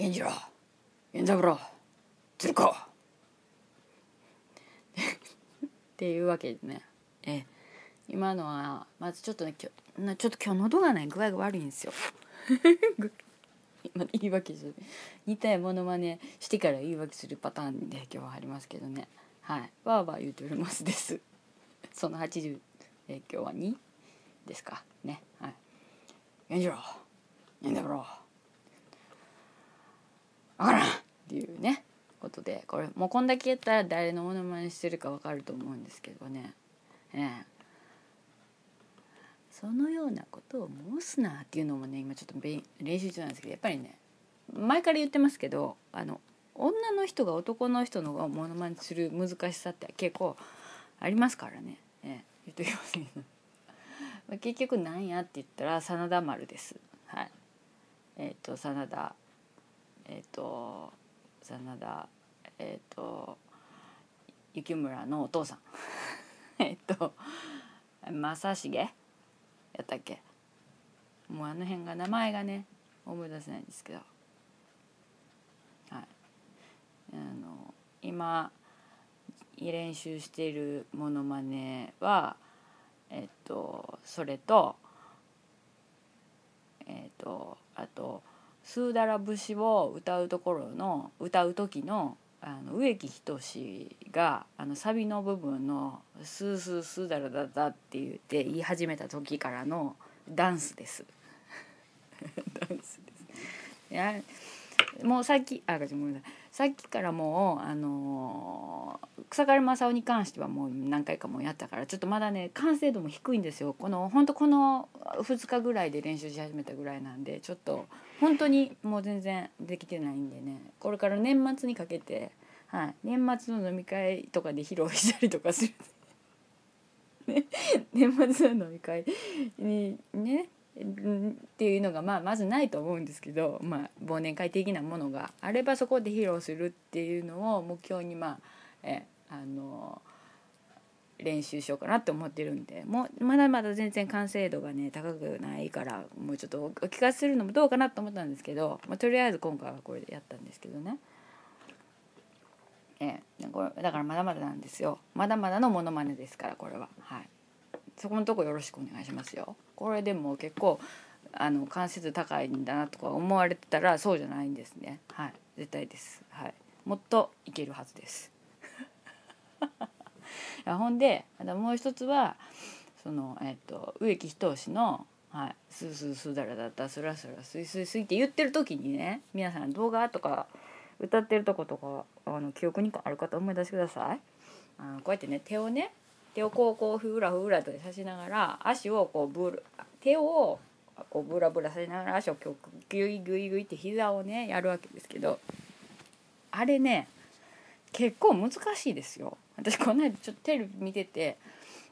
源次郎源三郎鶴子。っていうわけでね。え今のはまずちょっとねきょなちょっと今日喉がね具合が悪いんですよ。今言い訳する。似たいものまねしてから言い訳するパターンで今日はありますけどね。はい。わーわー言うておりますです。その80え今日は2ですかね。はい。源次郎源三郎わから。っていうねことでこれもうこんだけ言ったら誰のものまねしてるかわかると思うんですけどね。ええ。そのようなことを申すなっていうのもね今ちょっと練習中なんですけどやっぱりね前から言ってますけどあの女の人が男の人のものまねする難しさって結構ありますからね、ええ、言っときますけど。結局なんやって言ったら真田丸です。はい。えっ、と真田えっ、と真田えっ、と雪村のお父さん。えっと正成？やったっけ？もうあの辺が名前がね思い出せないんですけど。はい。あの今練習しているモノマネはえっとそれとえっとあと「スーダラ節」を歌うところの歌う時のあの植木等があのサビの部分の「スースースーダラダダ」って言って言い始めた時からのダンスです。ダンスです。いやもうさっきあごめんなさいさっきからもうあのー草刈正雄に関してはもう何回かもやったからちょっとまだね完成度も低いんですよこの本当この2日ぐらいで練習し始めたぐらいなんでちょっと本当にもう全然できてないんでね。これから年末にかけて、はい、年末の飲み会とかで披露したりとかする、ね、年末の飲み会にねっていうのがまあまずないと思うんですけど、まあ、忘年会的なものがあればそこで披露するっていうのを目標にまあえあの練習しようかなって思ってるんでもうまだまだ全然完成度がね高くないからもうちょっとお聞かせするのもどうかなと思ったんですけど、まあ、とりあえず今回はこれでやったんですけどね。ええ、これだからまだまだなんですよ。まだまだのモノマネですからこれは。はい。そこのとこよろしくお願いしますよ。これでも結構あの関節高いんだなとか思われてたらそうじゃないんですね。はい。絶対です。はい。もっといけるはずです。ほんでもう一つはその、えっと、植木等の「はい、スースースーダラだったスラスラスイスイスイ」って言ってる時にね皆さん動画とか歌ってるとことかあの記憶にある方思い出してください。あのこうやってね手をね手をこうこうふらふらとさしながら足をこうブル手をこうブラブラさせながら足をこうグイグイグイって膝をねやるわけですけどあれね結構難しいですよ。私この間ちょっとテレビ見てて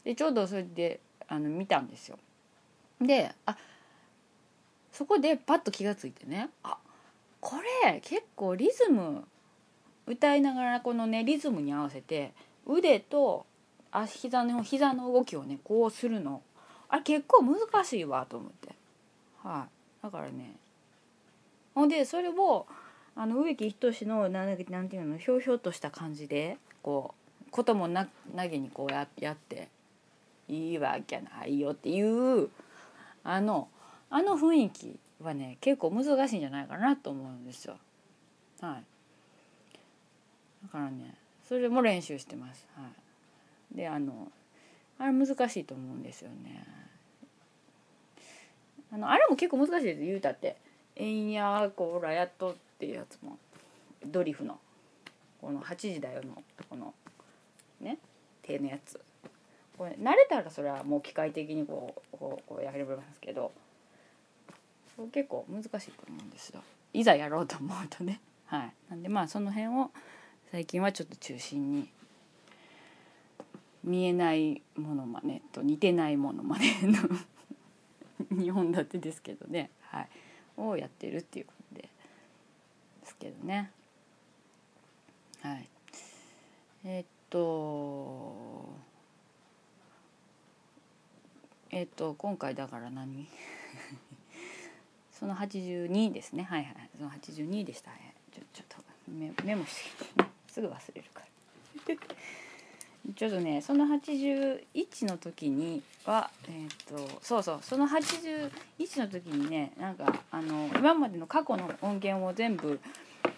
でちょうどそれであの見たんですよ。であそこでパッと気が付いてねあこれ結構リズム歌いながらこのねリズムに合わせて腕と足膝の膝の動きをねこうするの。あれ結構難しいわと思って。はい。だからね。ほんでそれをあの植木仁のなんていうのひょうひょうとした感じでこうこともな投げにこうややっていいわけないよっていうあのあの雰囲気はね結構難しいんじゃないかなと思うんですよ。はい、だからねそれも練習してます。はい、であのあれ難しいと思うんですよね。あのあれも結構難しいです言うたって「えんやこらやっと」っていうやつもドリフのこの8時だよのこのね手のやつ。これ慣れたらそれはもう機械的にこうこうこうやれますけど結構難しいと思うんですよ。いざやろうと思うとね。はい。なんでまあその辺を最近はちょっと中心に見えないものまねと似てないものまねの 2本立てですけどね、はい、をやってるっていうことでですけどね。はい。えー、っとえ、っと今回だから何？その82ですね。はいはいその82でした、ちょちょっとメメモしてきてすぐ忘れるから。ちょっとねその81の時にはえっ、とそうそう。その81の時にねなんかあの今までの過去の音源を全部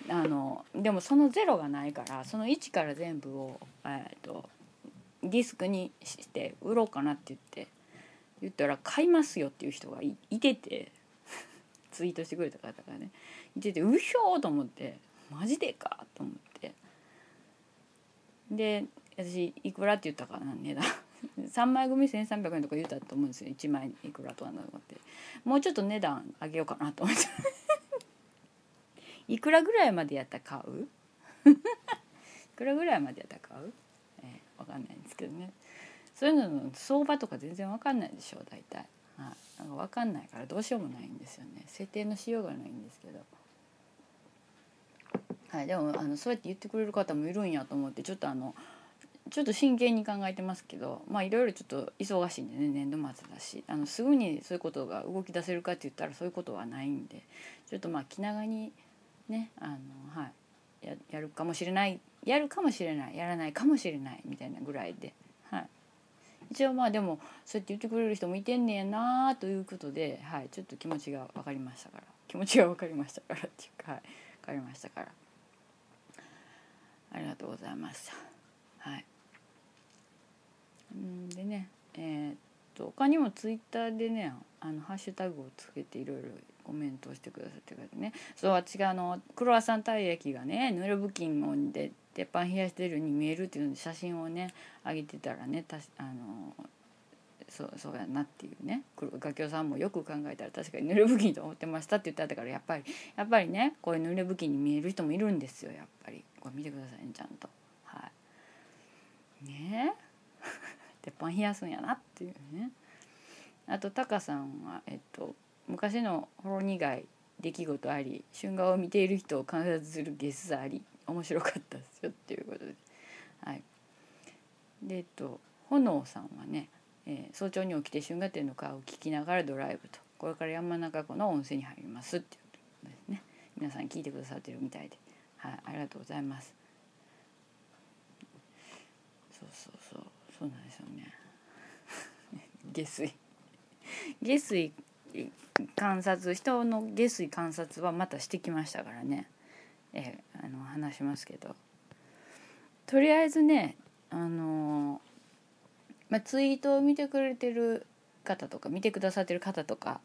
あのでもその0がないからその1から全部を、えー、とディスクにして売ろうかなって言って言ったら買いますよっていう人がいいてて ツイートしてくれた方がねいててうひょーと思ってマジでかと思って。で私いくらって言ったかな値段。3枚組1,300円とか言ったと思うんですよ。1枚いくらとかなのって。もうちょっと値段上げようかなと思って。いくらぐらいまでやったら買う？くらぐらいまでやったら買う、えー、分かんないんですけどね。そういうのの相場とか全然分かんないでしょう大体、はい、なんか分かんないからどうしようもないんですよね。設定のしようがないんですけど。はい、でもあのそうやって言ってくれる方もいるんやと思ってちょっとあのちょっと真剣に考えてますけどまあいろいろちょっと忙しいんでね年度末だしあのすぐにそういうことが動き出せるかって言ったらそういうことはないんでちょっとまあ気長にねあの、はい、ややるかもしれないやるかもしれないやらないかもしれないみたいなぐらいで、はい、一応まあでもそうやって言ってくれる人もいてんねんなということで、はい、ちょっと気持ちが分かりましたから。気持ちが分かりましたからっていうか、はい、分かりましたから。ありがとうございました。はい。うんでねえー、っと他にもツイッターでねあのハッシュタグをつけていろいろコメントをしてくださってくれてね。そう私があのクロワッサンたい焼きがねぬれ布巾をで鉄板冷やしてるように見えるっていうので写真をね上げてたらねたあのそうそうやなっていうね。画協さんもよく考えたら確かに濡れ布巾と思ってましたって言ってたからやっぱりやっぱりねこういう濡れ布巾に見える人もいるんですよやっぱり。これ見てくださいねちゃんと。はい。ね 鉄板冷やすんやなっていうね。あとタカさんはえっと昔のほろ苦い出来事あり春画を見ている人を観察するゲスあり面白かったですよっていうことで。はい。でえっと炎さんはね、えー、早朝に起きて春画展の顔を聞きながらドライブと。これから山中湖の温泉に入りますっていうことですね。皆さん聞いてくださってるみたいで。はいありがとうございます。そうそうそう。そうなんですよね。下水。下水観察人の下水観察はまたしてきましたからね。えあの話しますけど。とりあえずねあのまあ、ツイートを見てくれてる方とか見てくださってる方とか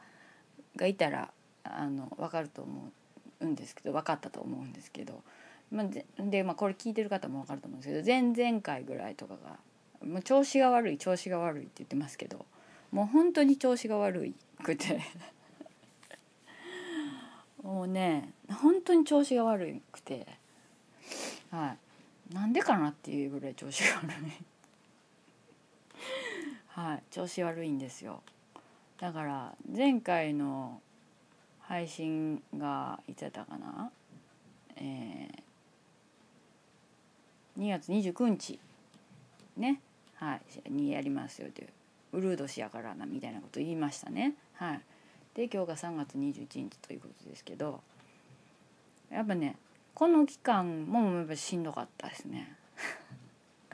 がいたらあの分かると思うんですけど分かったと思うんですけど、まあ、で、まあ、これ聞いてる方も分かると思うんですけど前々回ぐらいとかがもう調子が悪い調子が悪いって言ってますけど。もう本当に調子が悪くて。もうね本当に調子が悪くて。はい。なんでかなっていうぐらい調子が悪い。はい。調子悪いんですよ。だから前回の配信がいつやったかなえー、2月29日。ね。はい。にやりますよという。ウルード氏やからなみたいなこと言いましたね。はい。で今日が3月21日ということですけどやっぱねこの期間もやっぱしんどかったですね。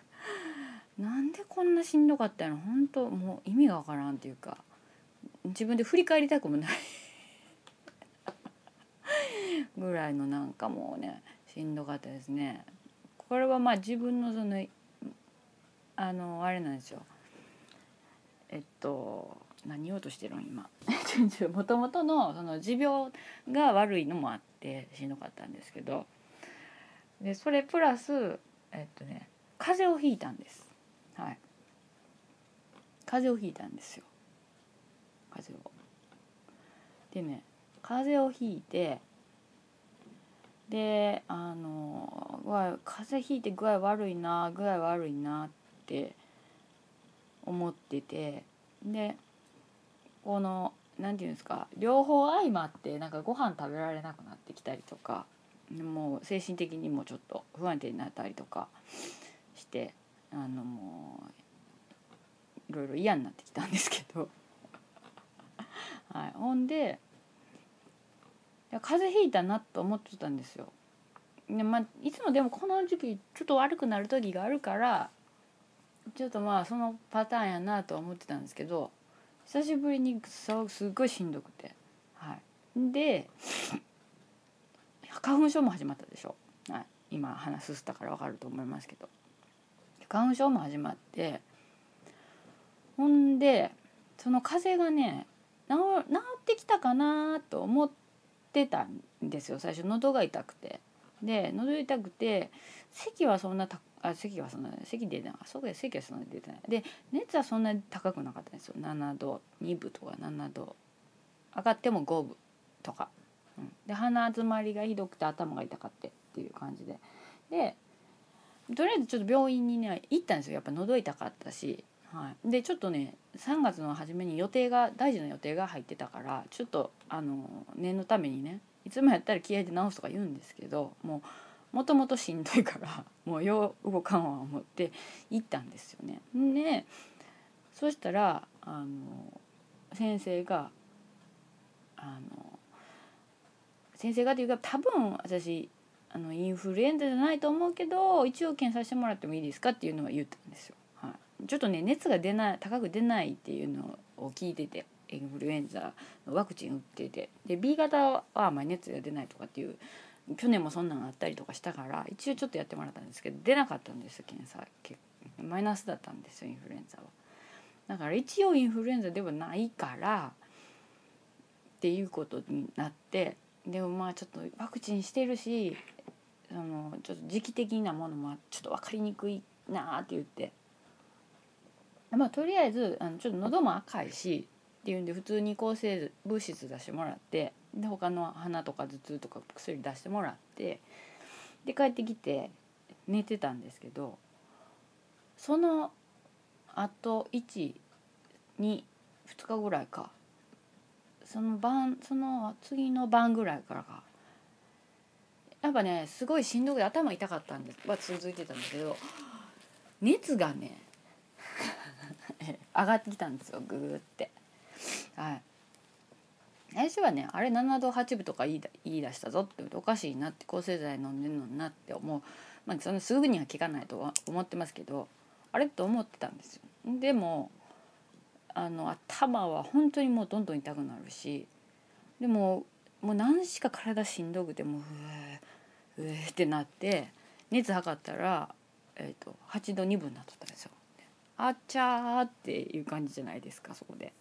なんでこんなしんどかったの本当もう意味がわからんっていうか自分で振り返りたくもない。ぐらいのなんかもうねしんどかったですね。これはまあ自分のそのあのあれなんですよ。えっと何言おうとしてるの今？もともとのその持病が悪いのもあってしんどかったんですけど。でそれプラスえっとね風邪をひいたんです。はい。風邪をひいたんですよ。風邪を。でね風邪をひいてであの風邪ひいて具合悪いな具合悪いなって思っててでこの何て言うんですか両方相まってなんかご飯食べられなくなってきたりとかもう精神的にもちょっと不安定になったりとかしてあのもういろいろ嫌になってきたんですけど、はい、ほんで風邪ひいたなと思ってたんですよ。でまあ、いつもでもこの時期ちょっと悪くなる時があるからちょっとまあそのパターンやなとは思ってたんですけど久しぶりにそうすっごいしんどくて。はい。で 花粉症も始まったでしょ、はい、今話すしたから分かると思いますけど。花粉症も始まってほんでその風邪がね治ってきたかなと思ってたんですよ。最初喉が痛くて。で喉痛くて咳はそんなたあ咳はそんな咳出てない。そうか咳はそんな出てない。で熱はそんなに高くなかったんですよ。7度。2分とか7度。上がっても5分とか、うん、で鼻詰まりがひどくて頭が痛かってっていう感じで。でとりあえずちょっと病院にね行ったんですよ。やっぱ喉痛かったし、はい、でちょっとね3月の初めに予定が大事な予定が入ってたからちょっとあの念のためにねいつもやったら気合で治すとか言うんですけどもうもともとしんどいから もうよう動かんわ思って行ったんですよね。でそしたらあの先生があの先生がというか多分私あのインフルエンザじゃないと思うけど一応検査してもらってもいいですかっていうのは言ったんですよ。はい、ちょっとね熱が出ない高く出ないっていうのを聞いててインフルエンザのワクチン打っててで B 型はあまあ熱が出ないとかっていう去年もそんなのあったりとかしたから一応ちょっとやってもらったんですけど出なかったんです検査結マイナスだったんですよインフルエンザは。だから一応インフルエンザではないからっていうことになってでもまあちょっとワクチンしてるしそのちょっと時期的なものもちょっと分かりにくいなって言ってまあとりあえずあのちょっと喉も赤いしっていうんで普通に抗生物質出してもらってで他の鼻とか頭痛とか薬出してもらってで帰ってきて寝てたんですけどそのあと122日ぐらいかその晩その次の晩ぐらいからかやっぱねすごいしんどくて頭痛かったんですは続いてたんだけど熱がね 上がってきたんですよグーって。はい最初はねあれ7度8分とか言い言い出したぞっておかしいなって抗生剤飲んでるのになって思うまあそのすぐには効かないと思ってますけどあれと思ってたんですよでもあの頭は本当にもうどんどん痛くなるしでももう何しか体しんどくてもううえってなって熱測ったら、えーと、8度2分になっとったんですよ。あっちゃーっていう感じじゃないですかそこで。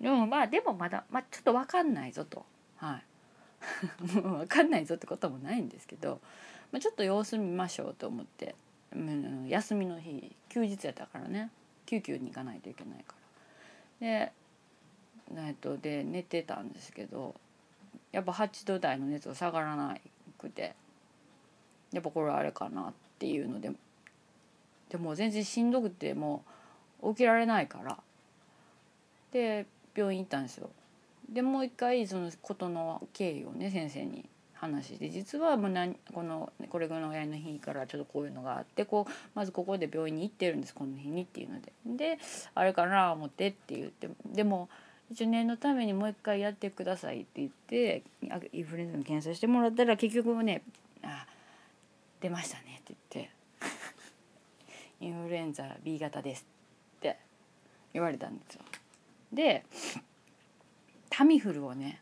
でもまあでもまだ、まあ、ちょっと分かんないぞと。はい。もう分かんないぞってこともないんですけど、まあ、ちょっと様子見ましょうと思って、うん、休みの日休日やったからね。救急に行かないといけないから。で,、えっと、で寝てたんですけどやっぱ8度台の熱が下がらなくて。やっぱこれあれかなっていうのででも全然しんどくてもう起きられないから。で病院行ったんですよ。でもう一回そのことの経緯をね先生に話して実はもう何このこれぐらいの日からちょっとこういうのがあってこうまずここで病院に行ってるんですこの日にっていうのでであれかな思ってって言ってでも一応念のためにもう一回やってくださいって言ってインフルエンザの検査してもらったら結局ね「あ出ましたね」って言って「インフルエンザ B 型です」って言われたんですよ。でタミフルをね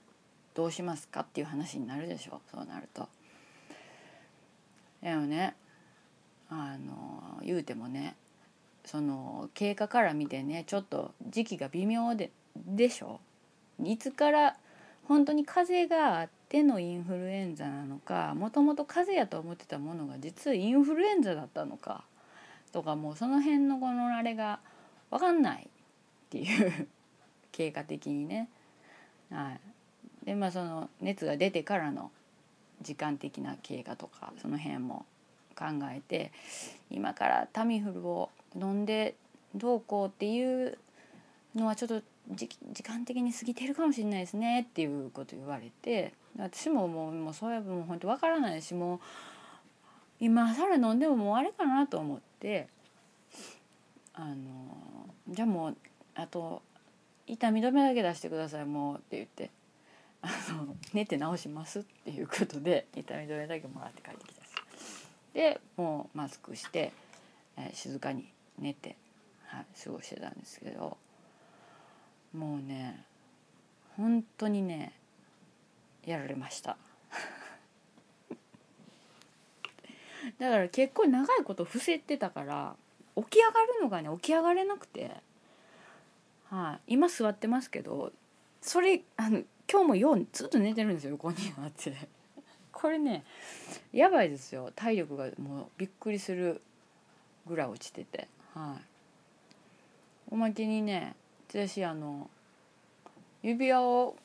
どうしますかっていう話になるでしょそうなると。でもねあの言うてもねその経過から見てねちょっと時期が微妙ででしょいつから本当に風邪があってのインフルエンザなのかもともと風邪やと思ってたものが実はインフルエンザだったのかとかもうその辺のこのあれが分かんないっていう経過的にね。はい、でまあその熱が出てからの時間的な経過とかその辺も考えて今からタミフルを飲んでどうこうっていうのはちょっと時間的に過ぎてるかもしれないですねっていうこと言われて私ももうもうそういうもう本当わからないしもう今更飲んでももうあれかなと思ってあのじゃあもうあと痛み止めだけ出してくださいもう」って言って。あの寝て直しますっていうことで痛み止めだけもらって帰ってきたんですでもうマスクして、えー、静かに寝て、はい、過ごしてたんですけどもうね本当にねやられました。だから結構長いこと伏せてたから起き上がるのがね起き上がれなくて、はい、今座ってますけどそれあの今日も4ずっと寝てるんですよ横にあって。これねやばいですよ。体力がもうびっくりするぐらい落ちてて。はい。おまけにね私あの指輪を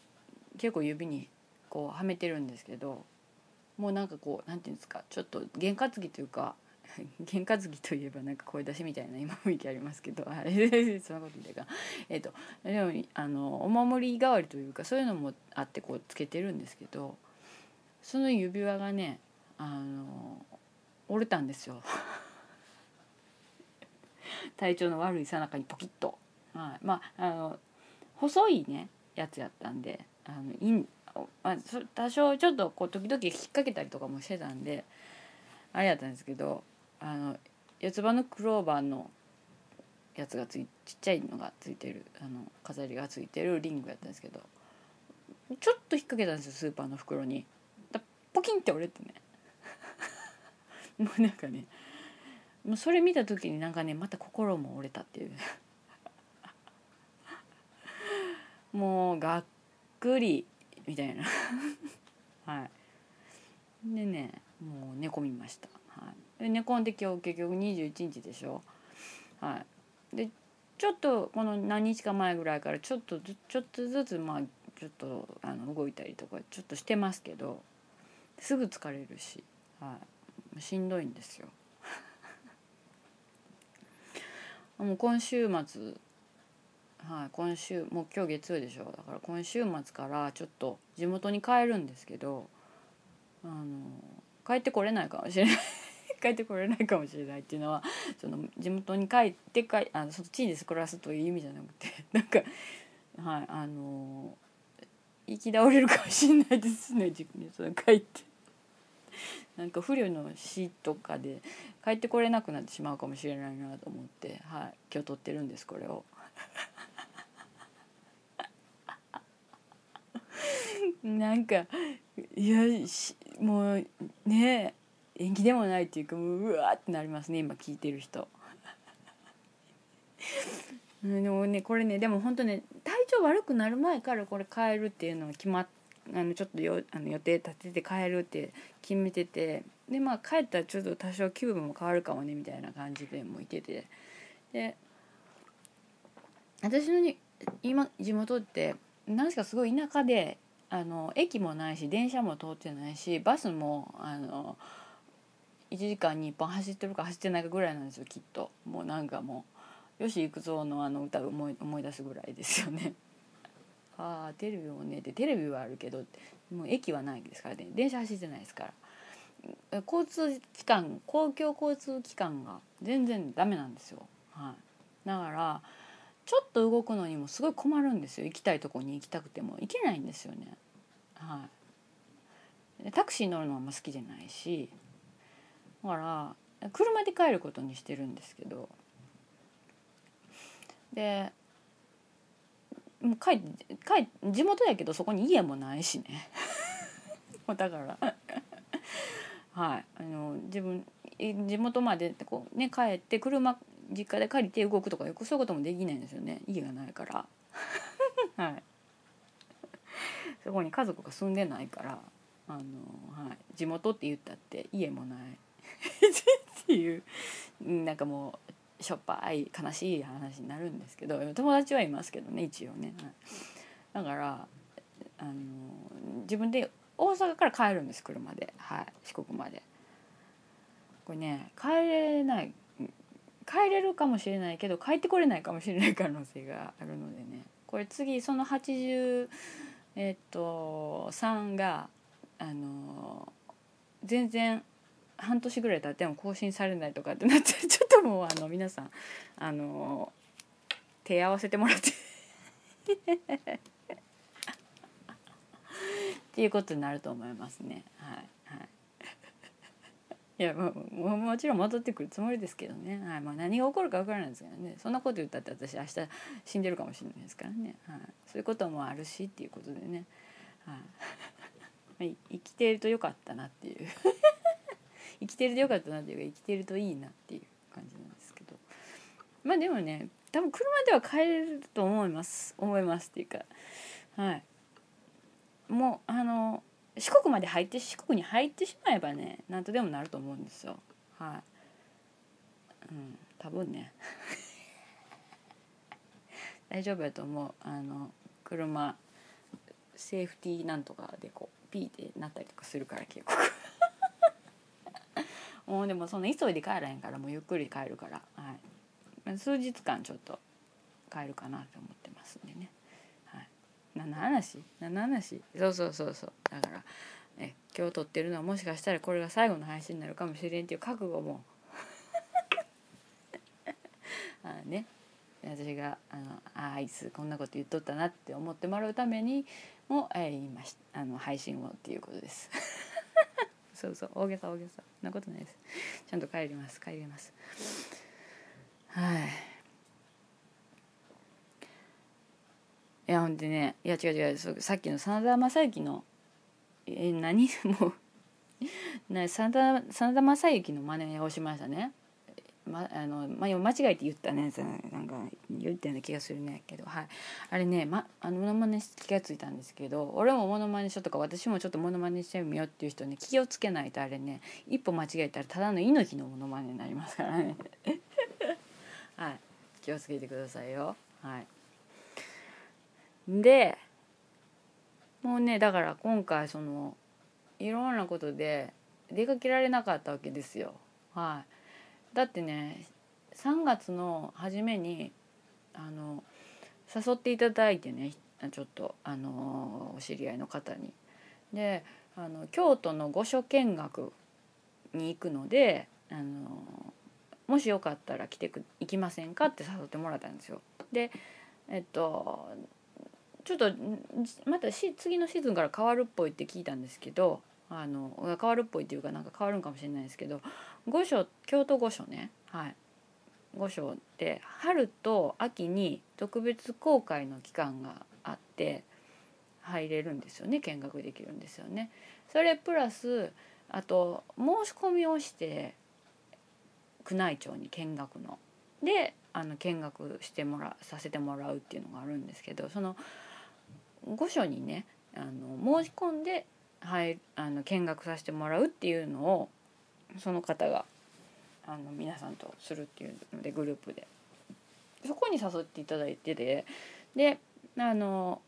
結構指にこうはめてるんですけどもうなんかこうなんていうんですかちょっと験担ぎというか験担ぎといえばなんか声出しみたいな今雰囲気ありますけどあれ そんなこと言ってか。えっ、とでもあのお守り代わりというかそういうのもあってこうつけてるんですけどその指輪がねあの折れたんですよ。体調の悪いさなかにポキッと、はい、まああの細いねやつやったんであのいんまあ、多少ちょっとこう時々引っ掛けたりとかもしてたんであれやったんですけどあの四つ葉のクローバーのやつがついちっちゃいのがついてるあの飾りがついてるリングやったんですけどちょっと引っ掛けたんですよスーパーの袋に。だポキンって折れてね。もうなんかねもうそれ見た時になんかねまた心も折れたっていう。もうがっくりみたいな。はい。でねもう寝込みました、はい、で寝込んで今日結局21日でしょ。はい。でちょっとこの何日か前ぐらいからちょっとずちょっとずつまあちょっとあの動いたりとかちょっとしてますけどすぐ疲れるし、はい、しんどいんですよ。もう今週末はい、今週もう今日月曜でしょ。だから今週末からちょっと地元に帰るんですけどあの帰ってこれないかもしれない。帰ってこれないかもしれないっていうのはその地元に帰ってかあのそっちに暮らすという意味じゃなくて なんかはいあの行き倒れるかもしれないですねその帰って。なんか不慮の死とかで帰ってこれなくなってしまうかもしれないなと思って、はい、今日撮ってるんですこれを。なんかいやもうねえ縁起でもないっていうかもううわってなりますね今聞いてる人。でもねこれねでも本当ね体調悪くなる前からこれ変えるっていうのは決まっあのちょっとよあの予定立てて帰るって決めててでまあ帰ったらちょっと多少気分も変わるかもねみたいな感じでもいててで私のに今地元って何しかすごい田舎であの駅もないし電車も通ってないしバスもあの1時間に1本走ってるか走ってないかぐらいなんですよきっと。もうなんかもう吉幾三のあの歌を思い思い出すぐらいですよね。ああテレビもねでテレビはあるけどもう駅はないですからね。電車走ってないですから。交通機関公共交通機関が全然ダメなんですよ。はい、だからちょっと動くのにもすごい困るんですよ。行きたいとこに行きたくても。行けないんですよね。はい、タクシー乗るのはあんま好きじゃないし。だから車で帰ることにしてるんですけど。でもう帰帰地元やけどそこに家もないしね。だから。はい。あの自分地元までこう、ね、帰って車実家で借りて動くとかよくそういうこともできないんですよね。家がないから。はい。そこに家族が住んでないから。あの、はい、地元って言ったって家もない。っていうなんかもうしょっぱい悲しい話になるんですけど友達はいますけどね一応ね、だからあの自分で大阪から帰るんです車で、はい、四国まで。これね帰れない帰れるかもしれないけど帰ってこれないかもしれない可能性があるのでね。これ次その80えっと3があの全然半年ぐらい経っても更新されないとかってなって ちょっともうあの皆さんあの手合わせてもらって。っていうことになると思いますね。はいはい。いやもももちろん戻ってくるつもりですけどね、はいまあ、何が起こるか分からないですけどね。そんなこと言ったって私明日死んでるかもしれないですからね、はい、そういうこともあるしっていうことでね、はい、生きているとよかったなっていう。生きてるとよかったなっていうか生きてるといいなっていう感じなんですけど。まあでもね多分車では帰れると思います。思いますっていうか。はい。もうあの四国まで入って四国に入ってしまえばね何とでもなると思うんですよ。はい。うん多分ね。大丈夫やと思う。あの車セーフティーなんとかでこうピーってなったりとかするから結構もうでもそんな急いで帰らへんからもうゆっくり帰るから、はい、数日間ちょっと帰るかなと思ってますんでね。何の話？何の話？そうそうそうそう。だからえ今日撮ってるのはもしかしたらこれが最後の配信になるかもしれんっていう覚悟も。あね。私があのあいつこんなこと言っとったなって思ってもらうためにも、えー、言いましたあの配信をっていうことです。そうそう大げさ大げさ。そんなことないです。ちゃんと帰ります。帰ります。はい。いやほんでね。いや違う違う。さっきの真田正幸のえ何？もうな真田真田正幸の真似をしましたね。まあのまあ、間違えて言ったねなんか言ったような気がするねけど、はい、あれね、ま、あのモノマネ気が付いたんですけど俺もモノマネしようとか私もちょっとモノマネしてみようっていう人ね気をつけないとあれね一歩間違えたらただの猪木のモノマネになりますからね。はい。気をつけてくださいよ。はい。でもうねだから今回そのいろんなことで出かけられなかったわけですよ。はい、だってね3月の初めにあの誘っていただいてねちょっとあのお知り合いの方に。であの京都の御所見学に行くのであのもしよかったら来てく行きませんかって誘ってもらったんですよ。でえっとちょっとまたし次のシーズンから変わるっぽいって聞いたんですけどあの変わるっぽいっていうかなんか変わるんかもしれないですけど御所京都御所ね。はい。御所って春と秋に特別公開の期間があって入れるんですよね。見学できるんですよね。それプラスあと申し込みをして宮内庁に見学の。であの見学してもらさせてもらうっていうのがあるんですけどその御所にねあの申し込んで入あの見学させてもらうっていうのをその方があの皆さんとするっていうのでグループで。そこに誘っていただいててであの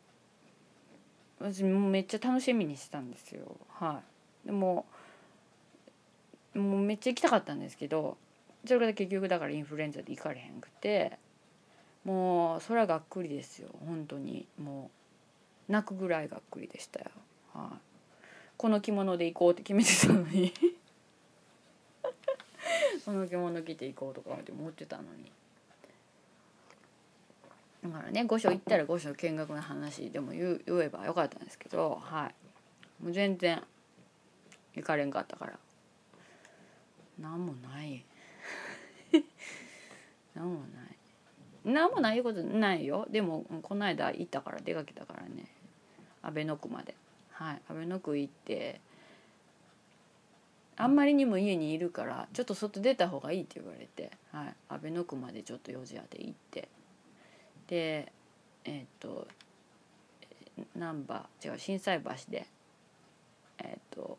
私もめっちゃ楽しみにしてたんですよ。はい。でももうめっちゃ行きたかったんですけどそれが結局だからインフルエンザで行かれへんくてもうそれはがっくりですよ。本当に。もう泣くぐらいがっくりでしたよ、はい、この着物で行こうって決めてたのに。この着物着て行こうとかって思ってたのに。だからね御所行ったら御所見学の話でも言言えばよかったんですけどはい。もう全然行かれんかったから。何もない。何もない。何もないことないよ。でもこの間行ったから出かけたからね。阿倍野区まで。はい。阿倍野区行ってあんまりにも家にいるからちょっと外出た方がいいって言われて、はい、阿倍野区までちょっと用事あって行って。でえっ、と難波違う心斎橋でえっ、と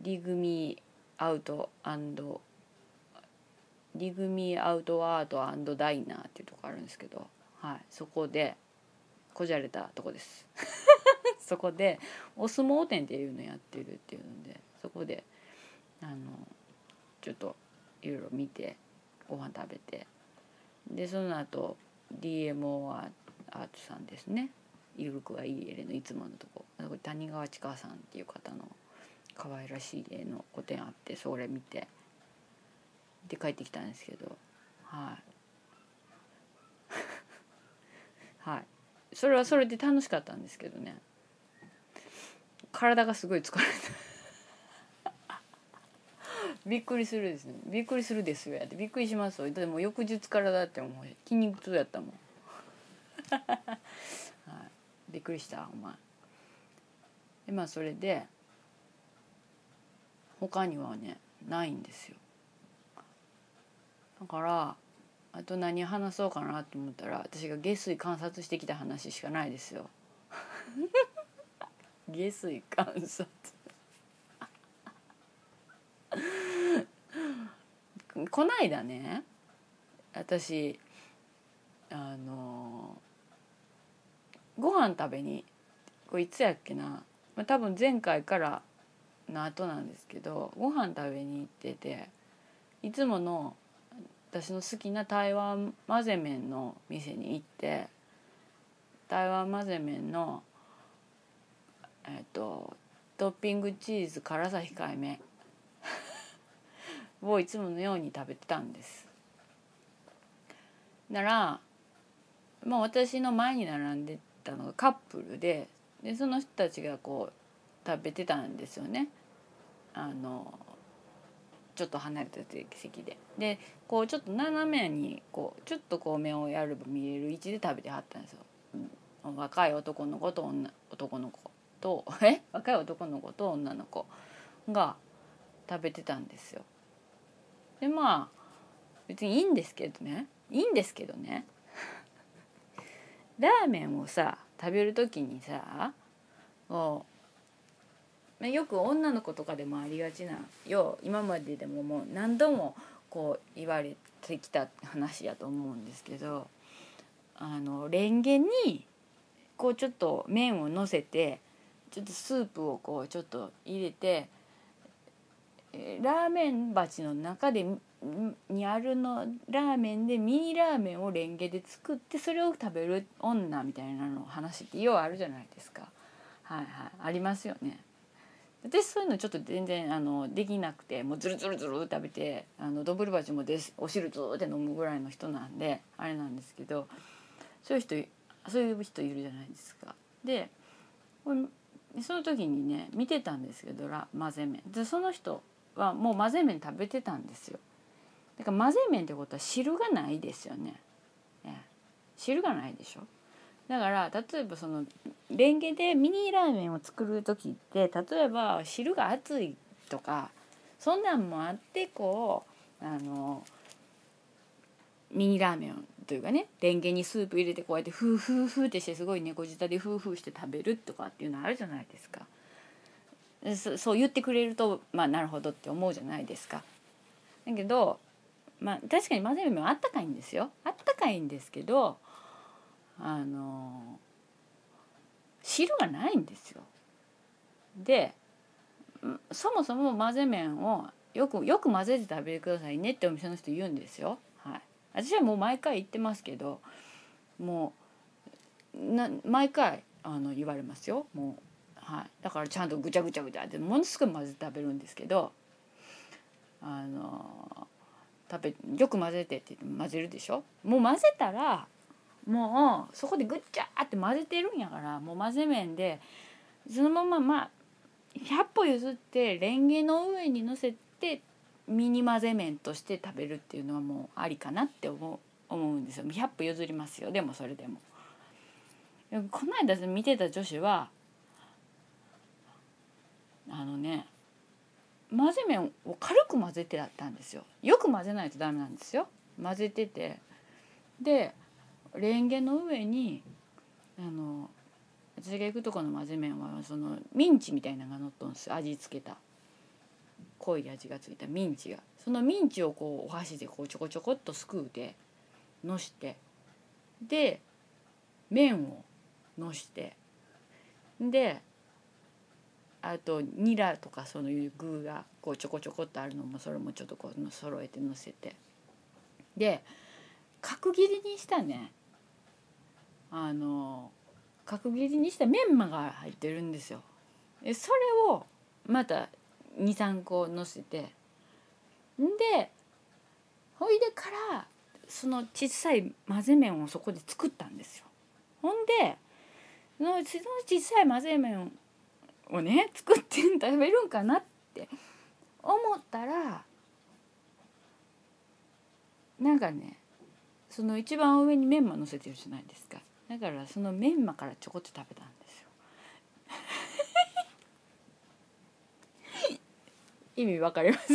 リグミアウトリグミアウトワードダイナーっていうとこあるんですけど、はい、そこでこじゃれたとこです。そこでお相撲店っていうのやってるっていうのでそこであのちょっといろいろ見てご飯食べてでその後 DMO アートさんですね。ゆるくはいい絵のいつものとこ。谷川千佳さんっていう方の可愛らしい絵の個展あってそれ見てで帰ってきたんですけどはい。はい。それはそれで楽しかったんですけどね。体がすごい疲れた びっくりするですね。びっくりするですよ。やってびっくりしますよ。でも翌日からだってもう筋肉痛やったもん、はい、びっくりしたお前でまあそれで他にはねないんですよ。だからあと何話そうかなと思ったら私が下水観察してきた話しかないですよ。下水観察。こないだね。私あのご飯食べにこれいつやっけな、まあ、多分前回からの後なんですけどご飯食べに行ってていつもの私の好きな台湾混ぜ麺の店に行って台湾混ぜ麺のえっとトッピングチーズ辛さ控えめ。をいつものように食べてたんです。ならまあ私の前に並んでたのがカップルででその人たちがこう食べてたんですよね。あのちょっと離れた席で。でこうちょっと斜めにこうちょっとこう目をやれば見える位置で食べてはったんですよ、うん、若い男の子と女男の子とえ若い男の子と女の子が食べてたんですよ。でまあ別にいいんですけどね。いいんですけどね。ラーメンをさ食べる時にさこよく女の子とかでもありがちなよう今まででももう何度もこう言われてきた話やと思うんですけどあのレンゲにこうちょっと麺をのせてちょっとスープをこうちょっと入れてラーメン鉢の中でにあるのラーメンでミニラーメンをレンゲで作ってそれを食べる女みたいなの話ってようあるじゃないですか。はいはいありますよね。私そういうのちょっと全然あのできなくてもうズルズルズル食べてあのドブルバチもですお汁ずって飲むぐらいの人なんであれなんですけどそういう人そういう人いるじゃないですか。でその時にね見てたんですけどラ混ぜ麺でその人はもう混ぜ麺食べてたんですよ。だから混ぜ麺ってことは汁がないですよね。ね汁がないでしょ。だから例えばそのレンゲでミニラーメンを作る時って例えば汁が熱いとかそんなんもあってこうあのミニラーメンというかねレンゲにスープ入れてこうやってフーフーフーってしてすごい猫舌でフーフーして食べるとかっていうのあるじゃないですか。そそう言ってくれるとまあなるほどって思うじゃないですか。だけどまあ確かに混ぜ麺はあったかいんですよ。あったかいんですけどあの汁がないんですよ。でそもそも混ぜ麺をよくよく混ぜて食べてくださいねってお店の人言うんですよ。私はもう毎回言ってますけどもうな毎回あの言われますよ。もうはい、だからちゃんとぐちゃぐちゃぐちゃってものすごい混ぜて食べるんですけどあの食べよく混ぜてって言って混ぜるでしょ？もう混ぜたらもうそこでぐっちゃって混ぜてるんやからもう混ぜ麺でそのまままあ100歩譲ってレンゲの上にのせてミニ混ぜ麺として食べるっていうのはもうありかなって思う思うんですよ。100歩譲りますよ。でもそれでも。この間見てた女子はあのね混ぜ麺を軽く混ぜてやったんですよ。よく混ぜないとダメなんですよ。混ぜてて。でレンゲの上にあの私が行くとこの混ぜ麺はそのミンチみたいなのが乗っとんです。味付けた。濃い味がついたミンチがそのミンチをこうお箸でこうちょこちょこっとすくうてのしてで麺をのしてであとニラとかそういう具がこうちょこちょこっとあるのもそれもちょっとこう揃えてのせてで角切りにしたねあの角切りにしたメンマが入ってるんですよ。それをまた23個のせて。でほいでからその小さい混ぜ麺をそこで作ったんですよ。ほんでその小さい混ぜ麺をね作って食べるんかなって思ったらなんかねその一番上にメンマ乗せてるじゃないですか。だからそのメンマからちょこっと食べたんですよ意味わかります？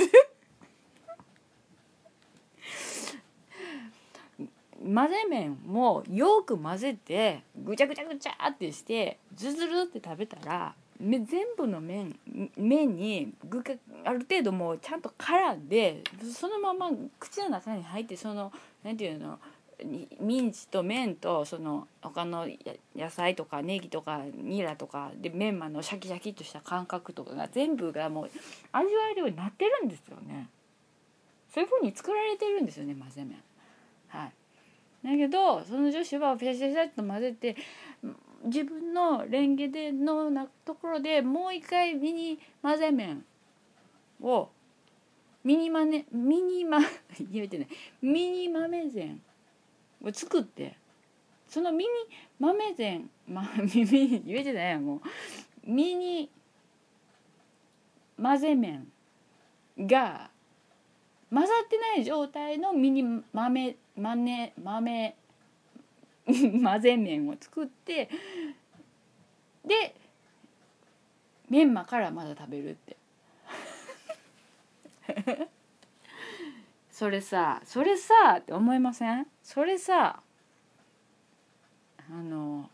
混ぜ麺もよく混ぜてぐちゃぐちゃぐちゃってしてズズルって食べたら全部の麺麺に具がある程度もうちゃんと絡んでそのまま口の中に入ってそのなんていうの？ミンチと麺とその他の野菜とかネギとかニラとかでメンマのシャキシャキとした感覚とかが全部がもう味わえるようになってるんですよね。そういう風に作られてるんですよね混ぜ麺。はいだけどその女子はペシャペシャっと混ぜて自分のレンゲでのなところでもう一回ミニ混ぜ麺をミニマネミニマ言えてないミニ豆膳作ってそのミニ豆膳まミニ 言えてないやもう。ミニ混ぜ麺が混ざってない状態のミニ豆豆豆混ぜ麺を作ってでメンマからまだ食べるって。それさそれさって思いません？それさあの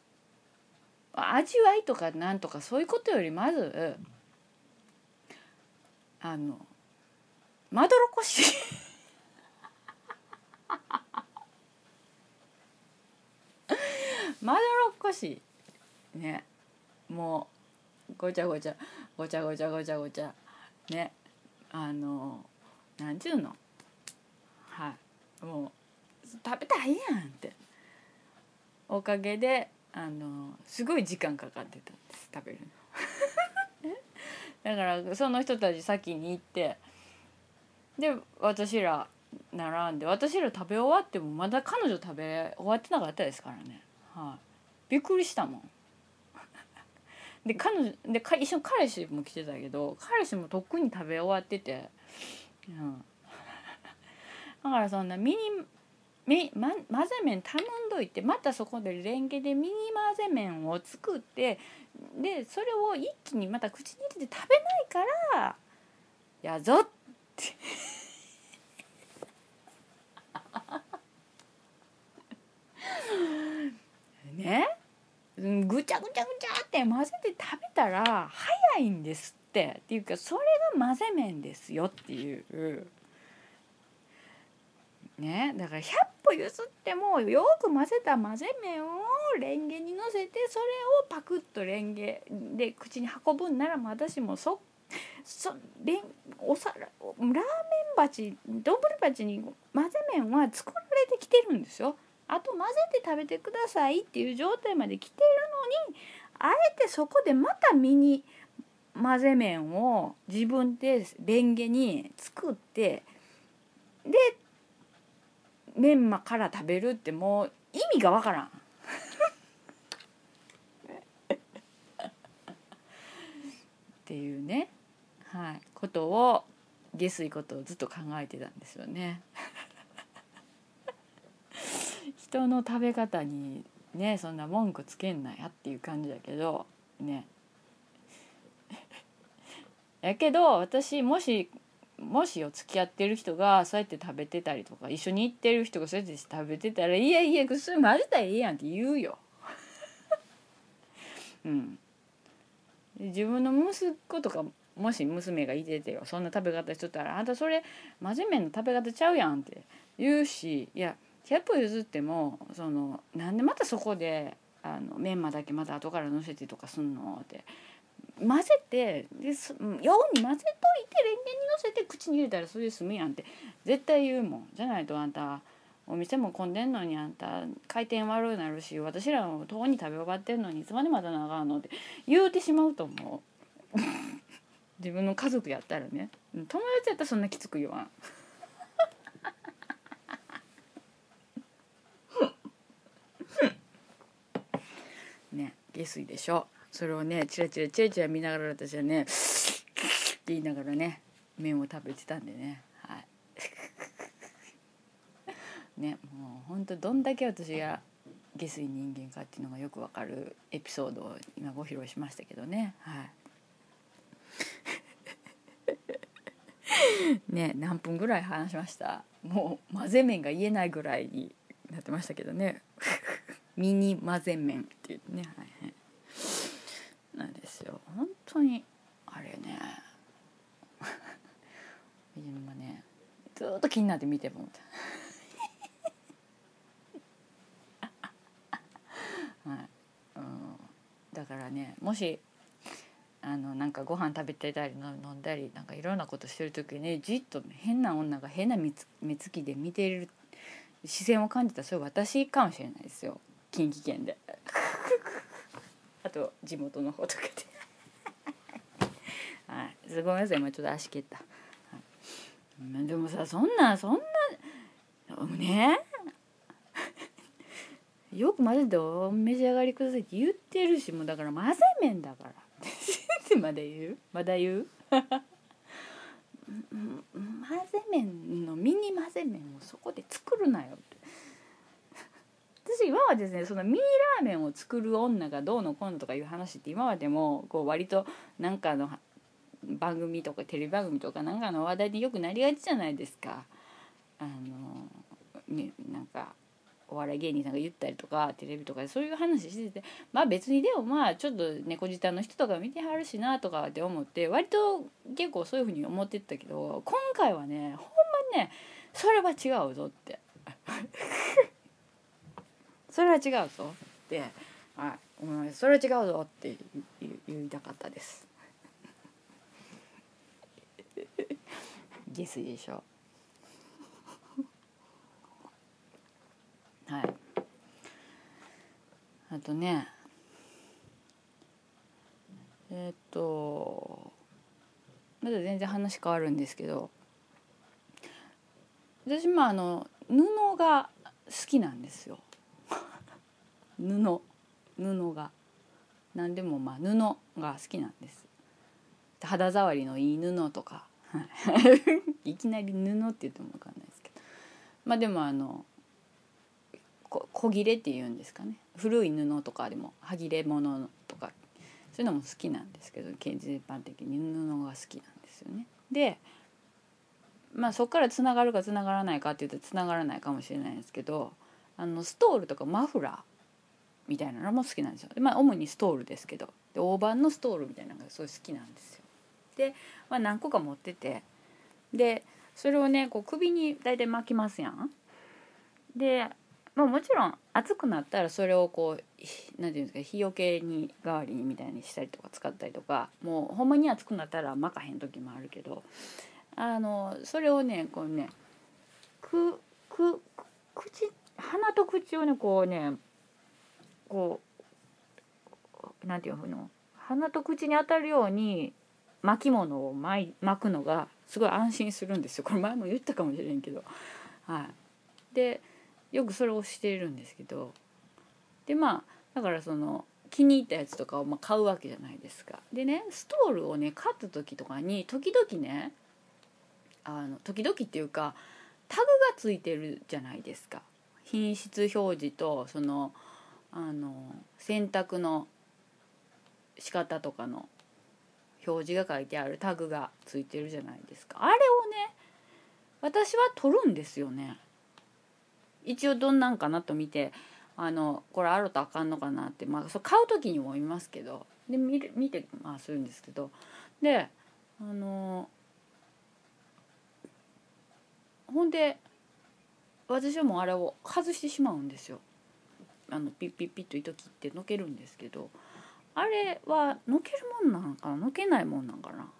味わいとかなんとかそういうことよりまずあのまどろこしい。まどろっこしい。ね。もうごちゃごちゃごちゃごちゃごちゃごちゃ。ね。あのなんちゅうの。はい。もう食べたいやんって。おかげであのすごい時間かかってたんです食べるの。だからその人たち先に行ってで私ら並んで私ら食べ終わってもまだ彼女食べ終わってなかったですからね。はい、びっくりしたもん。で彼女でか一緒に彼氏も来てたけど彼氏もとっくに食べ終わってて、うん、だからそんなミニみ、ま、混ぜ麺頼んどいてまたそこでレンゲでミニ混ぜ麺を作ってでそれを一気にまた口に入れて食べないからやぞって。ねぐちゃぐちゃぐちゃって混ぜて食べたら早いんですって。っていうかそれが混ぜ麺ですよっていう。ねだから100歩譲ってもよく混ぜた混ぜ麺をレンゲにのせてそれをパクッとレンゲで口に運ぶんなら私もそそレンお皿ラーメン鉢丼鉢に混ぜ麺は作られてきてるんですよ。あと混ぜて食べてくださいっていう状態まで来てるのにあえてそこでまたミニ混ぜ麺を自分でレンゲに作ってでメンマから食べるってもう意味がわからん。っていうね、はい、ことを下水ことをずっと考えてたんですよね。人の食べ方にねそんな文句つけんなやっていう感じだけどねやけど私もしもしお付き合ってる人がそうやって食べてたりとか一緒に行ってる人がそうやって食べてたら「いやいやそれ混ぜたらいいやん」って言うよ。うん、自分の息子とかもし娘がいててよそんな食べ方しとったら「あんたそれ真面目な食べ方ちゃうやん」って言うしいや100歩譲ってもそのなんでまたそこであのメンマだけまた後からのせてとかすんのって混ぜてですように混ぜといてレンゲにのせて口に入れたらそれで済むやんって。絶対言うもん。じゃないとあんたお店も混んでんのにあんた回転悪くなるし私らもとうに食べ終わってんのにいつまでまたなあかんのって言うてしまうと思う。自分の家族やったらね。友達やったらそんなきつく言わん。ね下水でしょ。それをねチラチラチラチラ見ながら私はね。って言いながらね麺を食べてたんでね。はい。ねもうほんとどんだけ私が下水人間かっていうのがよくわかるエピソードを今ご披露しましたけどね。はい。ね何分ぐらい話しました？もう混ぜ麺が言えないぐらいになってましたけどね。ミニ混ぜ麺っていうね、はい、なんですよ。本当にあれね。今ねずっと気になって見ても はい。うん、だからねもしあのなんかご飯食べてたり飲んだりなんかいろんなことしてる時にねじっと変な女が変な目つきで見てる視線を感じたらそれ私かもしれないですよ。近畿圏で。あと地元の方とかで。はい。ごめんなさい。今ちょっと足蹴った、はい、でもさそんなそんなね。よく混ぜてお召し上がりくださいって言ってるしもうだから混ぜ麺だから。まだ言う？まだ言う？混ぜ麺のミニ混ぜ麺をそこで作るなよ私今はですねそのミニラーメンを作る女がどうのこうのとかいう話って今までもこう割となんかの番組とかテレビ番組とかなんかの話題によくなりがちじゃないですか。あのね、なんかお笑い芸人さんが言ったりとかテレビとかでそういう話しててまあ別にでもまあちょっと猫舌の人とか見てはるしなとかって思って割と結構そういうふうに思ってたけど今回はねほんまにねそれは違うぞってそれは違うぞってはいお前それは違うぞって言いたかったです。下水でしょ。はい。あとねえっ、とまだ全然話変わるんですけど私もあの布が好きなんですよ布布が何でもまあ布が好きなんです。肌触りのいい布とか。いきなり布って言っても分かんないですけど。まあでもあのこ小切れっていうんですかね。古い布とかでも歯切れ物とかそういうのも好きなんですけど全般的に布が好きなんですよね。でまあそこからつながるかつながらないかっていうとつながらないかもしれないですけどあのストールとかマフラーみたいなのも好きなんですよ。まあ主にストールですけどで大判のストールみたいなのがすごい好きなんですよ。で、まあ、何個か持っててでそれをねこう首に大体巻きますやん。でまあ、もちろん暑くなったらそれをこう何て言うんですか日よけに代わりにみたいにしたりとか使ったりとかもうほんまに暑くなったら巻かへん時もあるけどあのそれをねこうねくく口鼻と口をねこうねこうなんていうの鼻と口に当たるように巻物を巻くのがすごい安心するんですよこれ前も言ったかもしれんけどはいでよくそれをしているんですけどでまあだからその気に入ったやつとかをま買うわけじゃないですか。でねストールをね買った時とかに時々ねあの時々っていうかタグがついてるじゃないですか。品質表示とそのあの洗濯の仕方とかの表示が書いてあるタグがついてるじゃないですか。あれをね私は取るんですよね。一応どんなんかなと見てあのこれあるとあかんのかなってまあそ買う時にも見ますけどで見る見てまあするんですけど。であのほんで私はもうあれを外してしまうんですよ。あのピッピッピッと糸切ってのけるんですけどあれはのけるもんなんかな？のけないもんなんかな？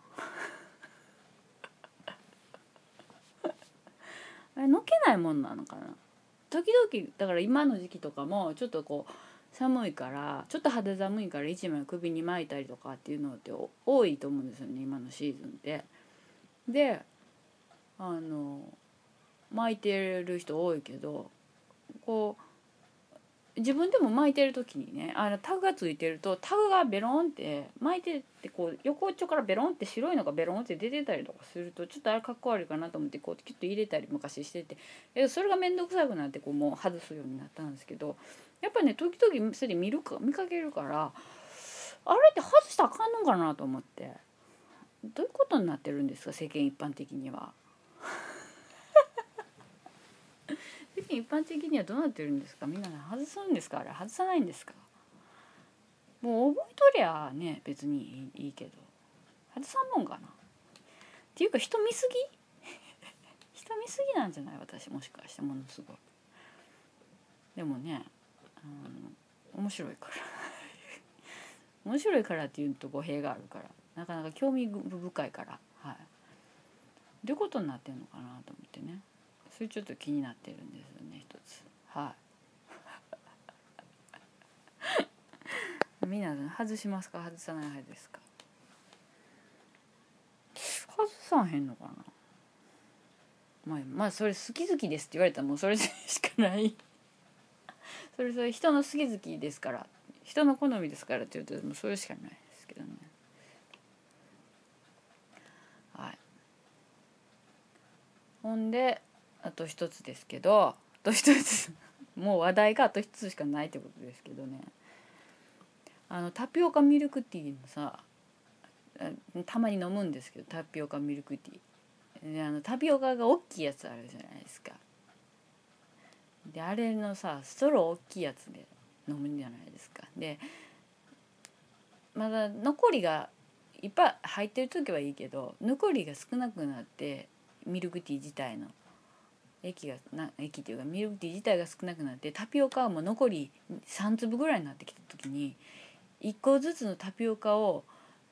あれのけないもんなのかな？時々だから今の時期とかもちょっとこう寒いからちょっと肌寒いから一枚首に巻いたりとかっていうのって多いと思うんですよね今のシーズンで。であの巻いてる人多いけどこう自分でも巻いてる時にねあのタグがついてるとタグがベロンって巻いてってこう横っちょからベロンって白いのがベロンって出てたりとかするとちょっとあれかっこ悪いかなと思ってこうキュッと入れたり昔しててそれが面倒くさくなってこうもう外すようになったんですけどやっぱね時々それで見るか見かけるからあれって外したらあかんのかなと思ってどういうことになってるんですか世間一般的には。世間一般的にはどうなってるんですか？みんな外すんですか？あれ外さないんですか？もう覚えとりゃね別にいいけど。外さんもんかな？っていうか人見すぎ？人見すぎなんじゃない？私もしかしてものすごい。でもねあの面白いから。面白いからっていうと語弊があるから。なかなか興味深いから。はい。どういうことになってんのかなと思ってね。それちょっと気になってるんですよね一つ。はい。みん外しますか？外さない派ですか？外さへんのかな？まあ、まあそれ好き好きですって言われたらもうそれしかない。それそれ人の好き好きですから人の好みですからって言うともうそれしかないですけどね。はい。ほんであと一つですけどあと一つもう話題があと一つしかないってことですけどね。あのタピオカミルクティーのさたまに飲むんですけどタピオカミルクティー。であのタピオカが大きいやつあるじゃないですか。であれのさストロー大きいやつで飲むんじゃないですか。でまだ残りがいっぱい入ってる時はいいけど残りが少なくなってミルクティー自体の液がな液っていうかミルクティー自体が少なくなってタピオカはもう残り3粒ぐらいになってきた時に1個ずつのタピオカを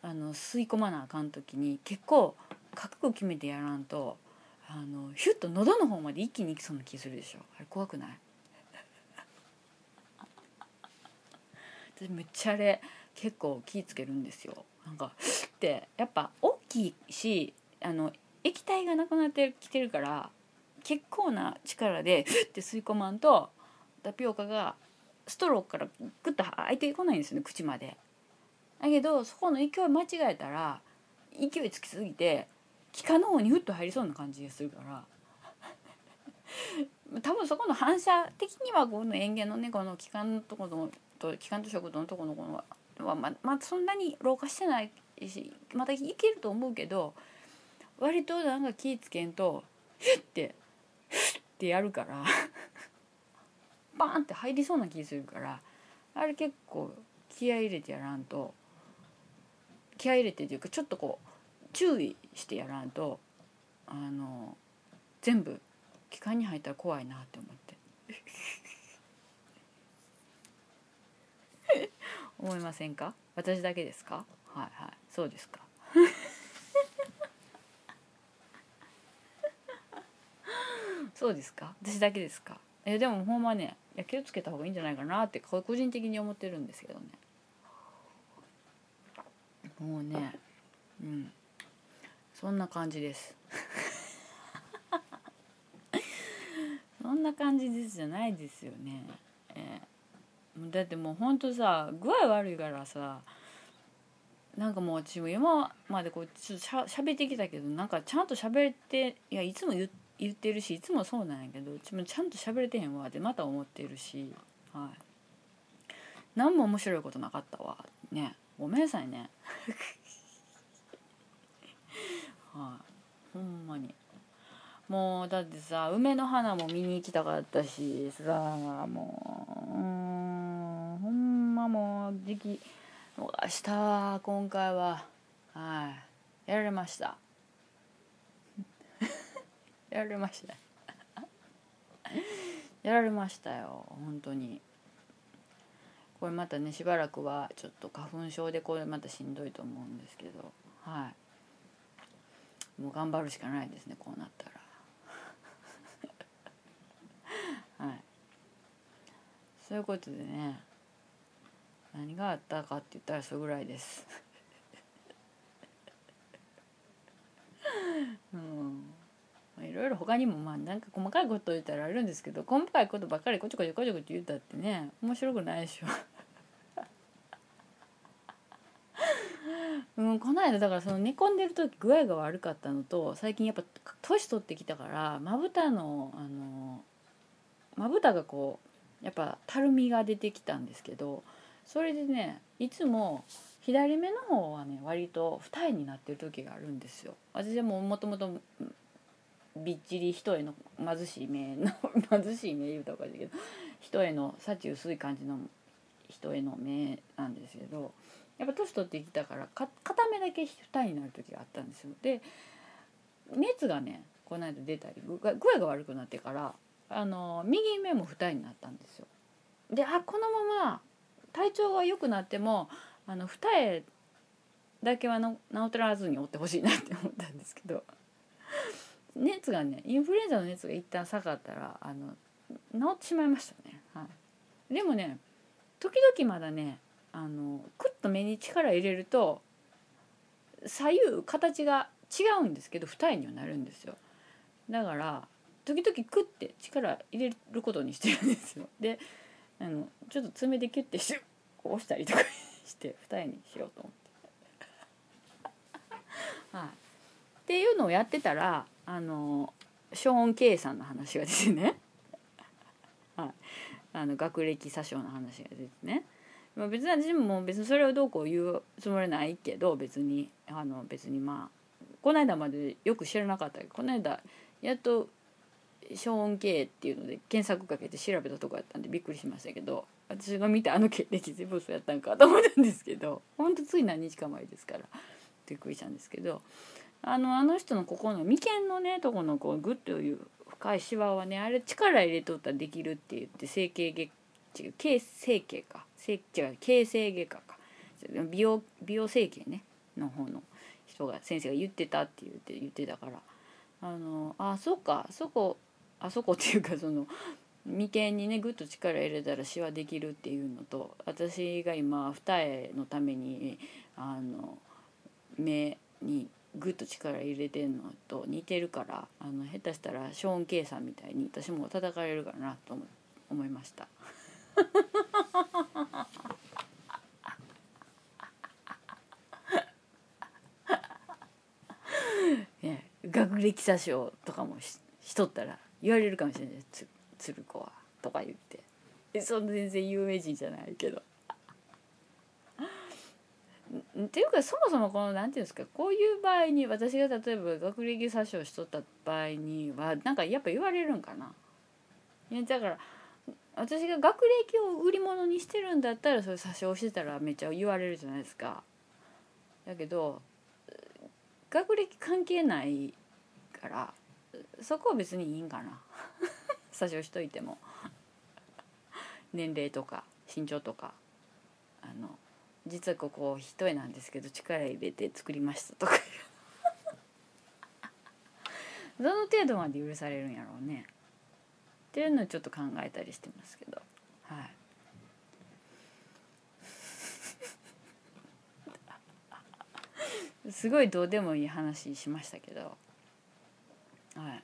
あの吸い込まなあかん時に結構覚悟決めてやらんとあのヒュッと喉の方まで一気にいきそうな気するでしょ。あれ怖くない？私めっちゃあれ結構気ぃつけるんですよ。なんかってやっぱ大きいしあの液体がなくなってきてるから結構な力でフッて吸い込まんとタピオカがストローからグッと入ってこないんですよね口まで。だけどそこの勢い間違えたら勢いつきすぎて気管の方にフッと入りそうな感じがするから 多分そこの反射的にはこの塩原のねこの気管のところと気管と食道のところのこのはままあそんなに老化してないしまたいけると思うけど割となんか気ぃつけんとヒュッてヒュッてやるから。バーンって入りそうな気するから。あれ結構気合い入れてやらんと。気合い入れてっていうかちょっとこう注意してやらんと。あの全部気管に入ったら怖いなって思って。思いませんか？私だけですか？はいはい。そうですか。そうですか？私だけですか？えでもほんまね気をつけた方がいいんじゃないかなって個人的に思ってるんですけどね。もうねうん。そんな感じです。そんな感じですじゃないですよね、えー、だってもうほんとさ具合悪いからさなんかもう私も今までこうちょっとしゃ喋ってきたけどなんかちゃんと喋っていやいつも言っ言ってるしいつもそうなんやけどうちもちゃんと喋れてへんわってまた思ってるしはい。何も面白いことなかったわね。ごめんなさいね。はい、ほんまに。もうだってさ梅の花も見に行きたかったしさもううんほんまもう時期逃したわ今回は。はい。やられました。やられましたやられましたよ 本当に。これまたねしばらくはちょっと花粉症でこれまたしんどいと思うんですけど。はい。もう頑張るしかないですねこうなったら。はい。そういうことでね。何があったかって言ったらそれぐらいです。うん。いろいろ他にもまあなんか細かいこと言ったらあるんですけど細かいことばっかりこちょこちょこちょこちょ言ったってね面白くないでしょ。うん、この間だからその寝込んでる時具合が悪かったのと最近やっぱ年取ってきたからまぶたのあのまぶたがこうやっぱたるみが出てきたんですけどそれでねいつも左目の方はね割と二重になってる時があるんですよ。私でももともとびっちり一重の貧しい目の貧しい目言うたかだけど一重の幸薄い感じの一重の目なんですけどやっぱ年取ってきたからか片目だけ二重になる時があったんですよ。で熱がねこの間出たり具合が悪くなってからあの右目も二重になったんですよ。であこのまま体調が良くなってもあの二重だけはの治らずにおってほしいなって思ったんですけど熱がねインフルエンザの熱が一旦下がったらあの治ってしまいましたね、はい、でもね時々まだねあのクッと目に力入れると左右形が違うんですけど二重にはなるんですよ。だから時々クッて力入れることにしてるんですよ。であのちょっと爪でキュッてしこう押したりとかして二重にしようと思って。はい。っていうのをやってたらあのショーン・ケイさんの話が出てね、はい、あの学歴詐称の話が出てね、まあ、別に私も別にそれをどうこう言うつもりないけど別にあの別にまあこの間までよく知らなかったけどこの間やっとショーン・ケイっていうので検索かけて調べたとこやったんでびっくりしましたけど私が見たあの経歴全部そうやったんかと思ったんですけどほんとつい何日か前ですからびっくりしたんですけどあのあの人のここの眉間のねとこのこうグッという深いシワはねあれ力入れとったらできるって言って整形外違う形整形か整違う形成外科か。美容美容整形ねの方の人が先生が言ってたって言って言ってたから。あのあそっかそこあそこっていうかその眉間にねぐっと力入れたらシワできるっていうのと私が今二重のためにあの目にぐっと力入れてんのと似てるからあの下手したらショーン・ケイさんみたいに私も叩かれるかなと思いました。ね、学歴詐称とかもししとったら言われるかもしれないつ鶴子はとか言ってそんな全然有名人じゃないけど。っていうかそもそもこの何て言うんですかこういう場合に私が例えば学歴詐称しとった場合にはなんかやっぱ言われるんかな？いやだから私が学歴を売り物にしてるんだったらそれ詐称してたらめっちゃ言われるじゃないですか。だけど学歴関係ないからそこは別にいいんかな。詐称しといても。年齢とか身長とかあの実はここ一重なんですけど力入れて作りましたとか。どの程度まで許されるんやろうね。っていうのをちょっと考えたりしてますけど。はい。すごいどうでもいい話しましたけど。はい。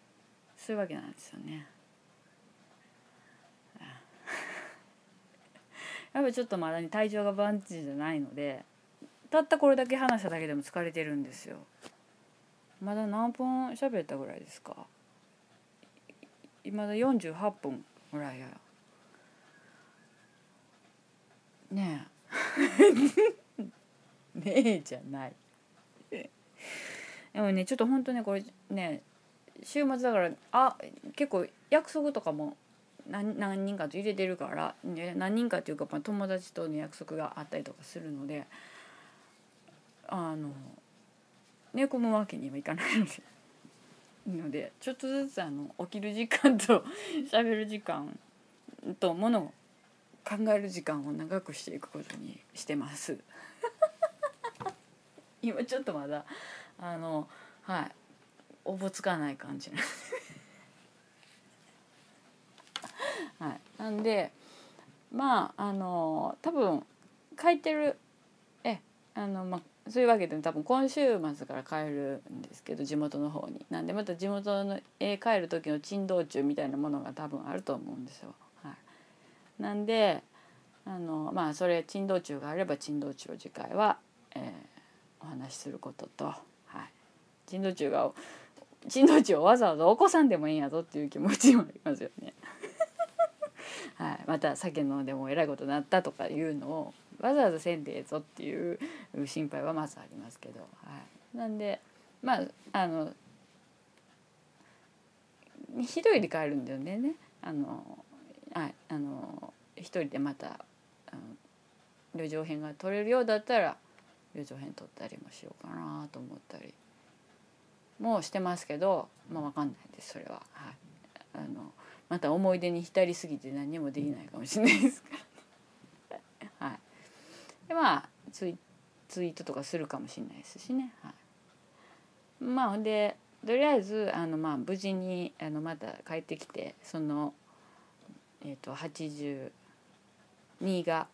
そういうわけなんですよね。やっぱちょっとまだに体調が万事じゃないのでたったこれだけ話しただけでも疲れてるんですよ。まだ何分喋ったぐらいですか？まだ48分ぐらいや。ねえ。ねえじゃない。でもねちょっと本当ねこれね週末だからあ結構約束とかも何何人かと入れてるから、ね、何人かっていうか、まあ、友達との約束があったりとかするのであの寝込むわけにはいかないので。のでちょっとずつあの起きる時間と 喋る時間とものを考える時間を長くしていくことにしてます。今ちょっとまだあのはい。おぼつかない感じなんで。はい、なんでまああの多分書いてるえあの、まあ、そういうわけで多分今週末から帰るんですけど地元の方に。なんでまた地元のへ帰る時の珍道中みたいなものが多分あると思うんですよ。はい、なんであのまあそれ珍道中があれば珍道中を次回は、えー、お話しすることと、はい、珍道中が珍道中をわざわざ起こさんでもいいんやぞっていう気持ちもありますよね。はい、また酒飲んでもえらいことになったとかいうのをわざわざせんでええぞっていう心配はまずありますけど、はい、なんでまああの一人で帰るんだよねあのはいあの一人でまた旅情編が取れるようだったら旅情編取ったりもしようかなと思ったりもしてますけどまあ分かんないですそれは。はい、あのまた思い出に浸りすぎて何もできないかもしれないですから、ね、はい。でまあツイツイートとかするかもしれないですしね。はい、まあほんでとりあえずあのまあ無事にあのまた帰ってきてそのえっ、ー、と82が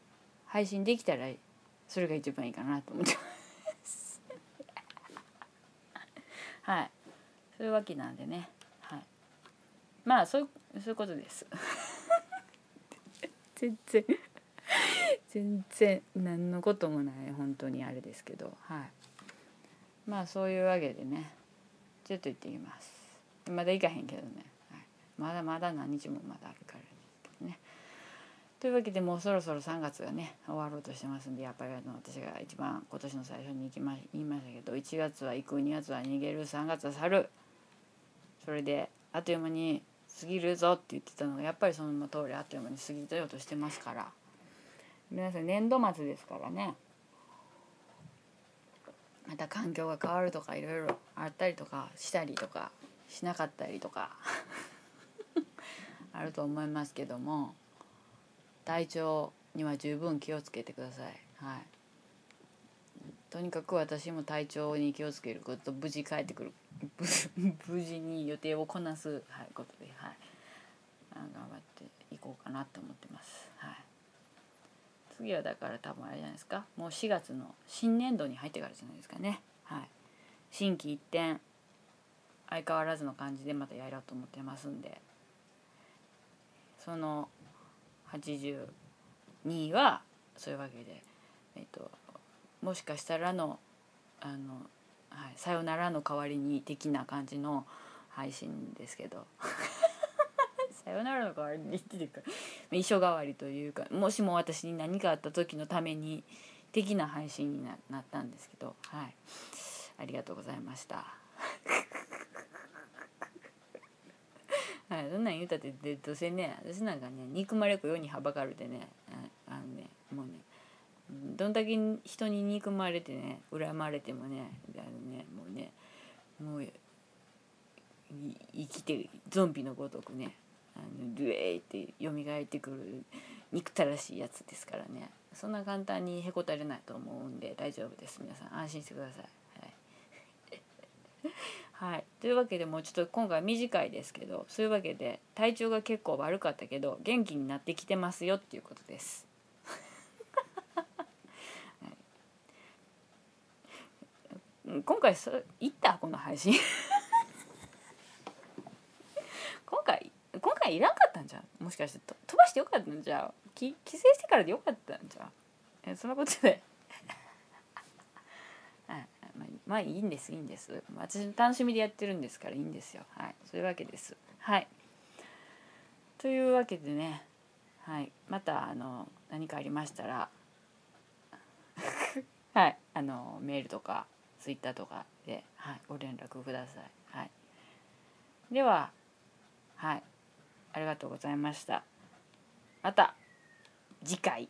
配信できたらそれが一番いいかなと思ってます はい。そういうわけなんでね。はい。まあそうそういうことです。全然。全然何のこともない本当にあれですけど。はい。まあそういうわけでね。ちょっと行ってきます。まだ行かへんけどね、はい、まだまだ何日もまだあるからというわけでもうそろそろ3月がね終わろうとしてますんでやっぱりあの私が一番今年の最初に行きま言いましたけど1月は行く2月は逃げる3月は去る。それであっという間に過ぎるぞって言ってたのがやっぱりその通りあっという間に過ぎたようとしてますから。皆さん年度末ですからね。また環境が変わるとかいろいろあったりとかしたりとかしなかったりとか。あると思いますけども。体調には十分気をつけてください。はい、とにかく私も体調に気をつけること無事帰ってくる。無事に予定をこなす、はい、ことで、はい、頑張っていこうかなと思ってます。はい、次はだから多分あれじゃないですか。もう4月の新年度に入ってからじゃないですかね。はい、新規一転相変わらずの感じでまたやろうと思ってますんで。その82はそういうわけで、えっと、もしかしたらのあのはい、さよならの代わりに的な感じの配信ですけど。さよならの代わりにっていうか衣装代わりというかもしも私に何かあった時のために的な配信にななったんですけどはい。ありがとうございました。はいそんなん言うたってどうせね私なんかね憎まれっ子世にはばかるでねあのねもうねどんだけ人に憎まれてね恨まれてもねあのねもうねもう生きてるゾンビのごとくねあのルエーって蘇ってくる憎たらしいやつですからねそんな簡単にへこたれないと思うんで大丈夫です皆さん安心してください。はい、はい、というわけでもうちょっと今回短いですけどそういうわけで体調が結構悪かったけど元気になってきてますよっていうことです。今回そいった？この配信。今回今回いらんかったんじゃん？もしかして飛ばしてよかったんじゃう帰省してからでよかったんじゃうえそんなことで。まあ、まあいいんですいいんです。私の楽しみでやってるんですからいいんですよ。はいそういうわけです。はい。というわけでね。はいまたあの何かありましたら。はいあのメールとかツイッターとかで、はい、ご連絡ください。はい、では、はい、ありがとうございました。また次回。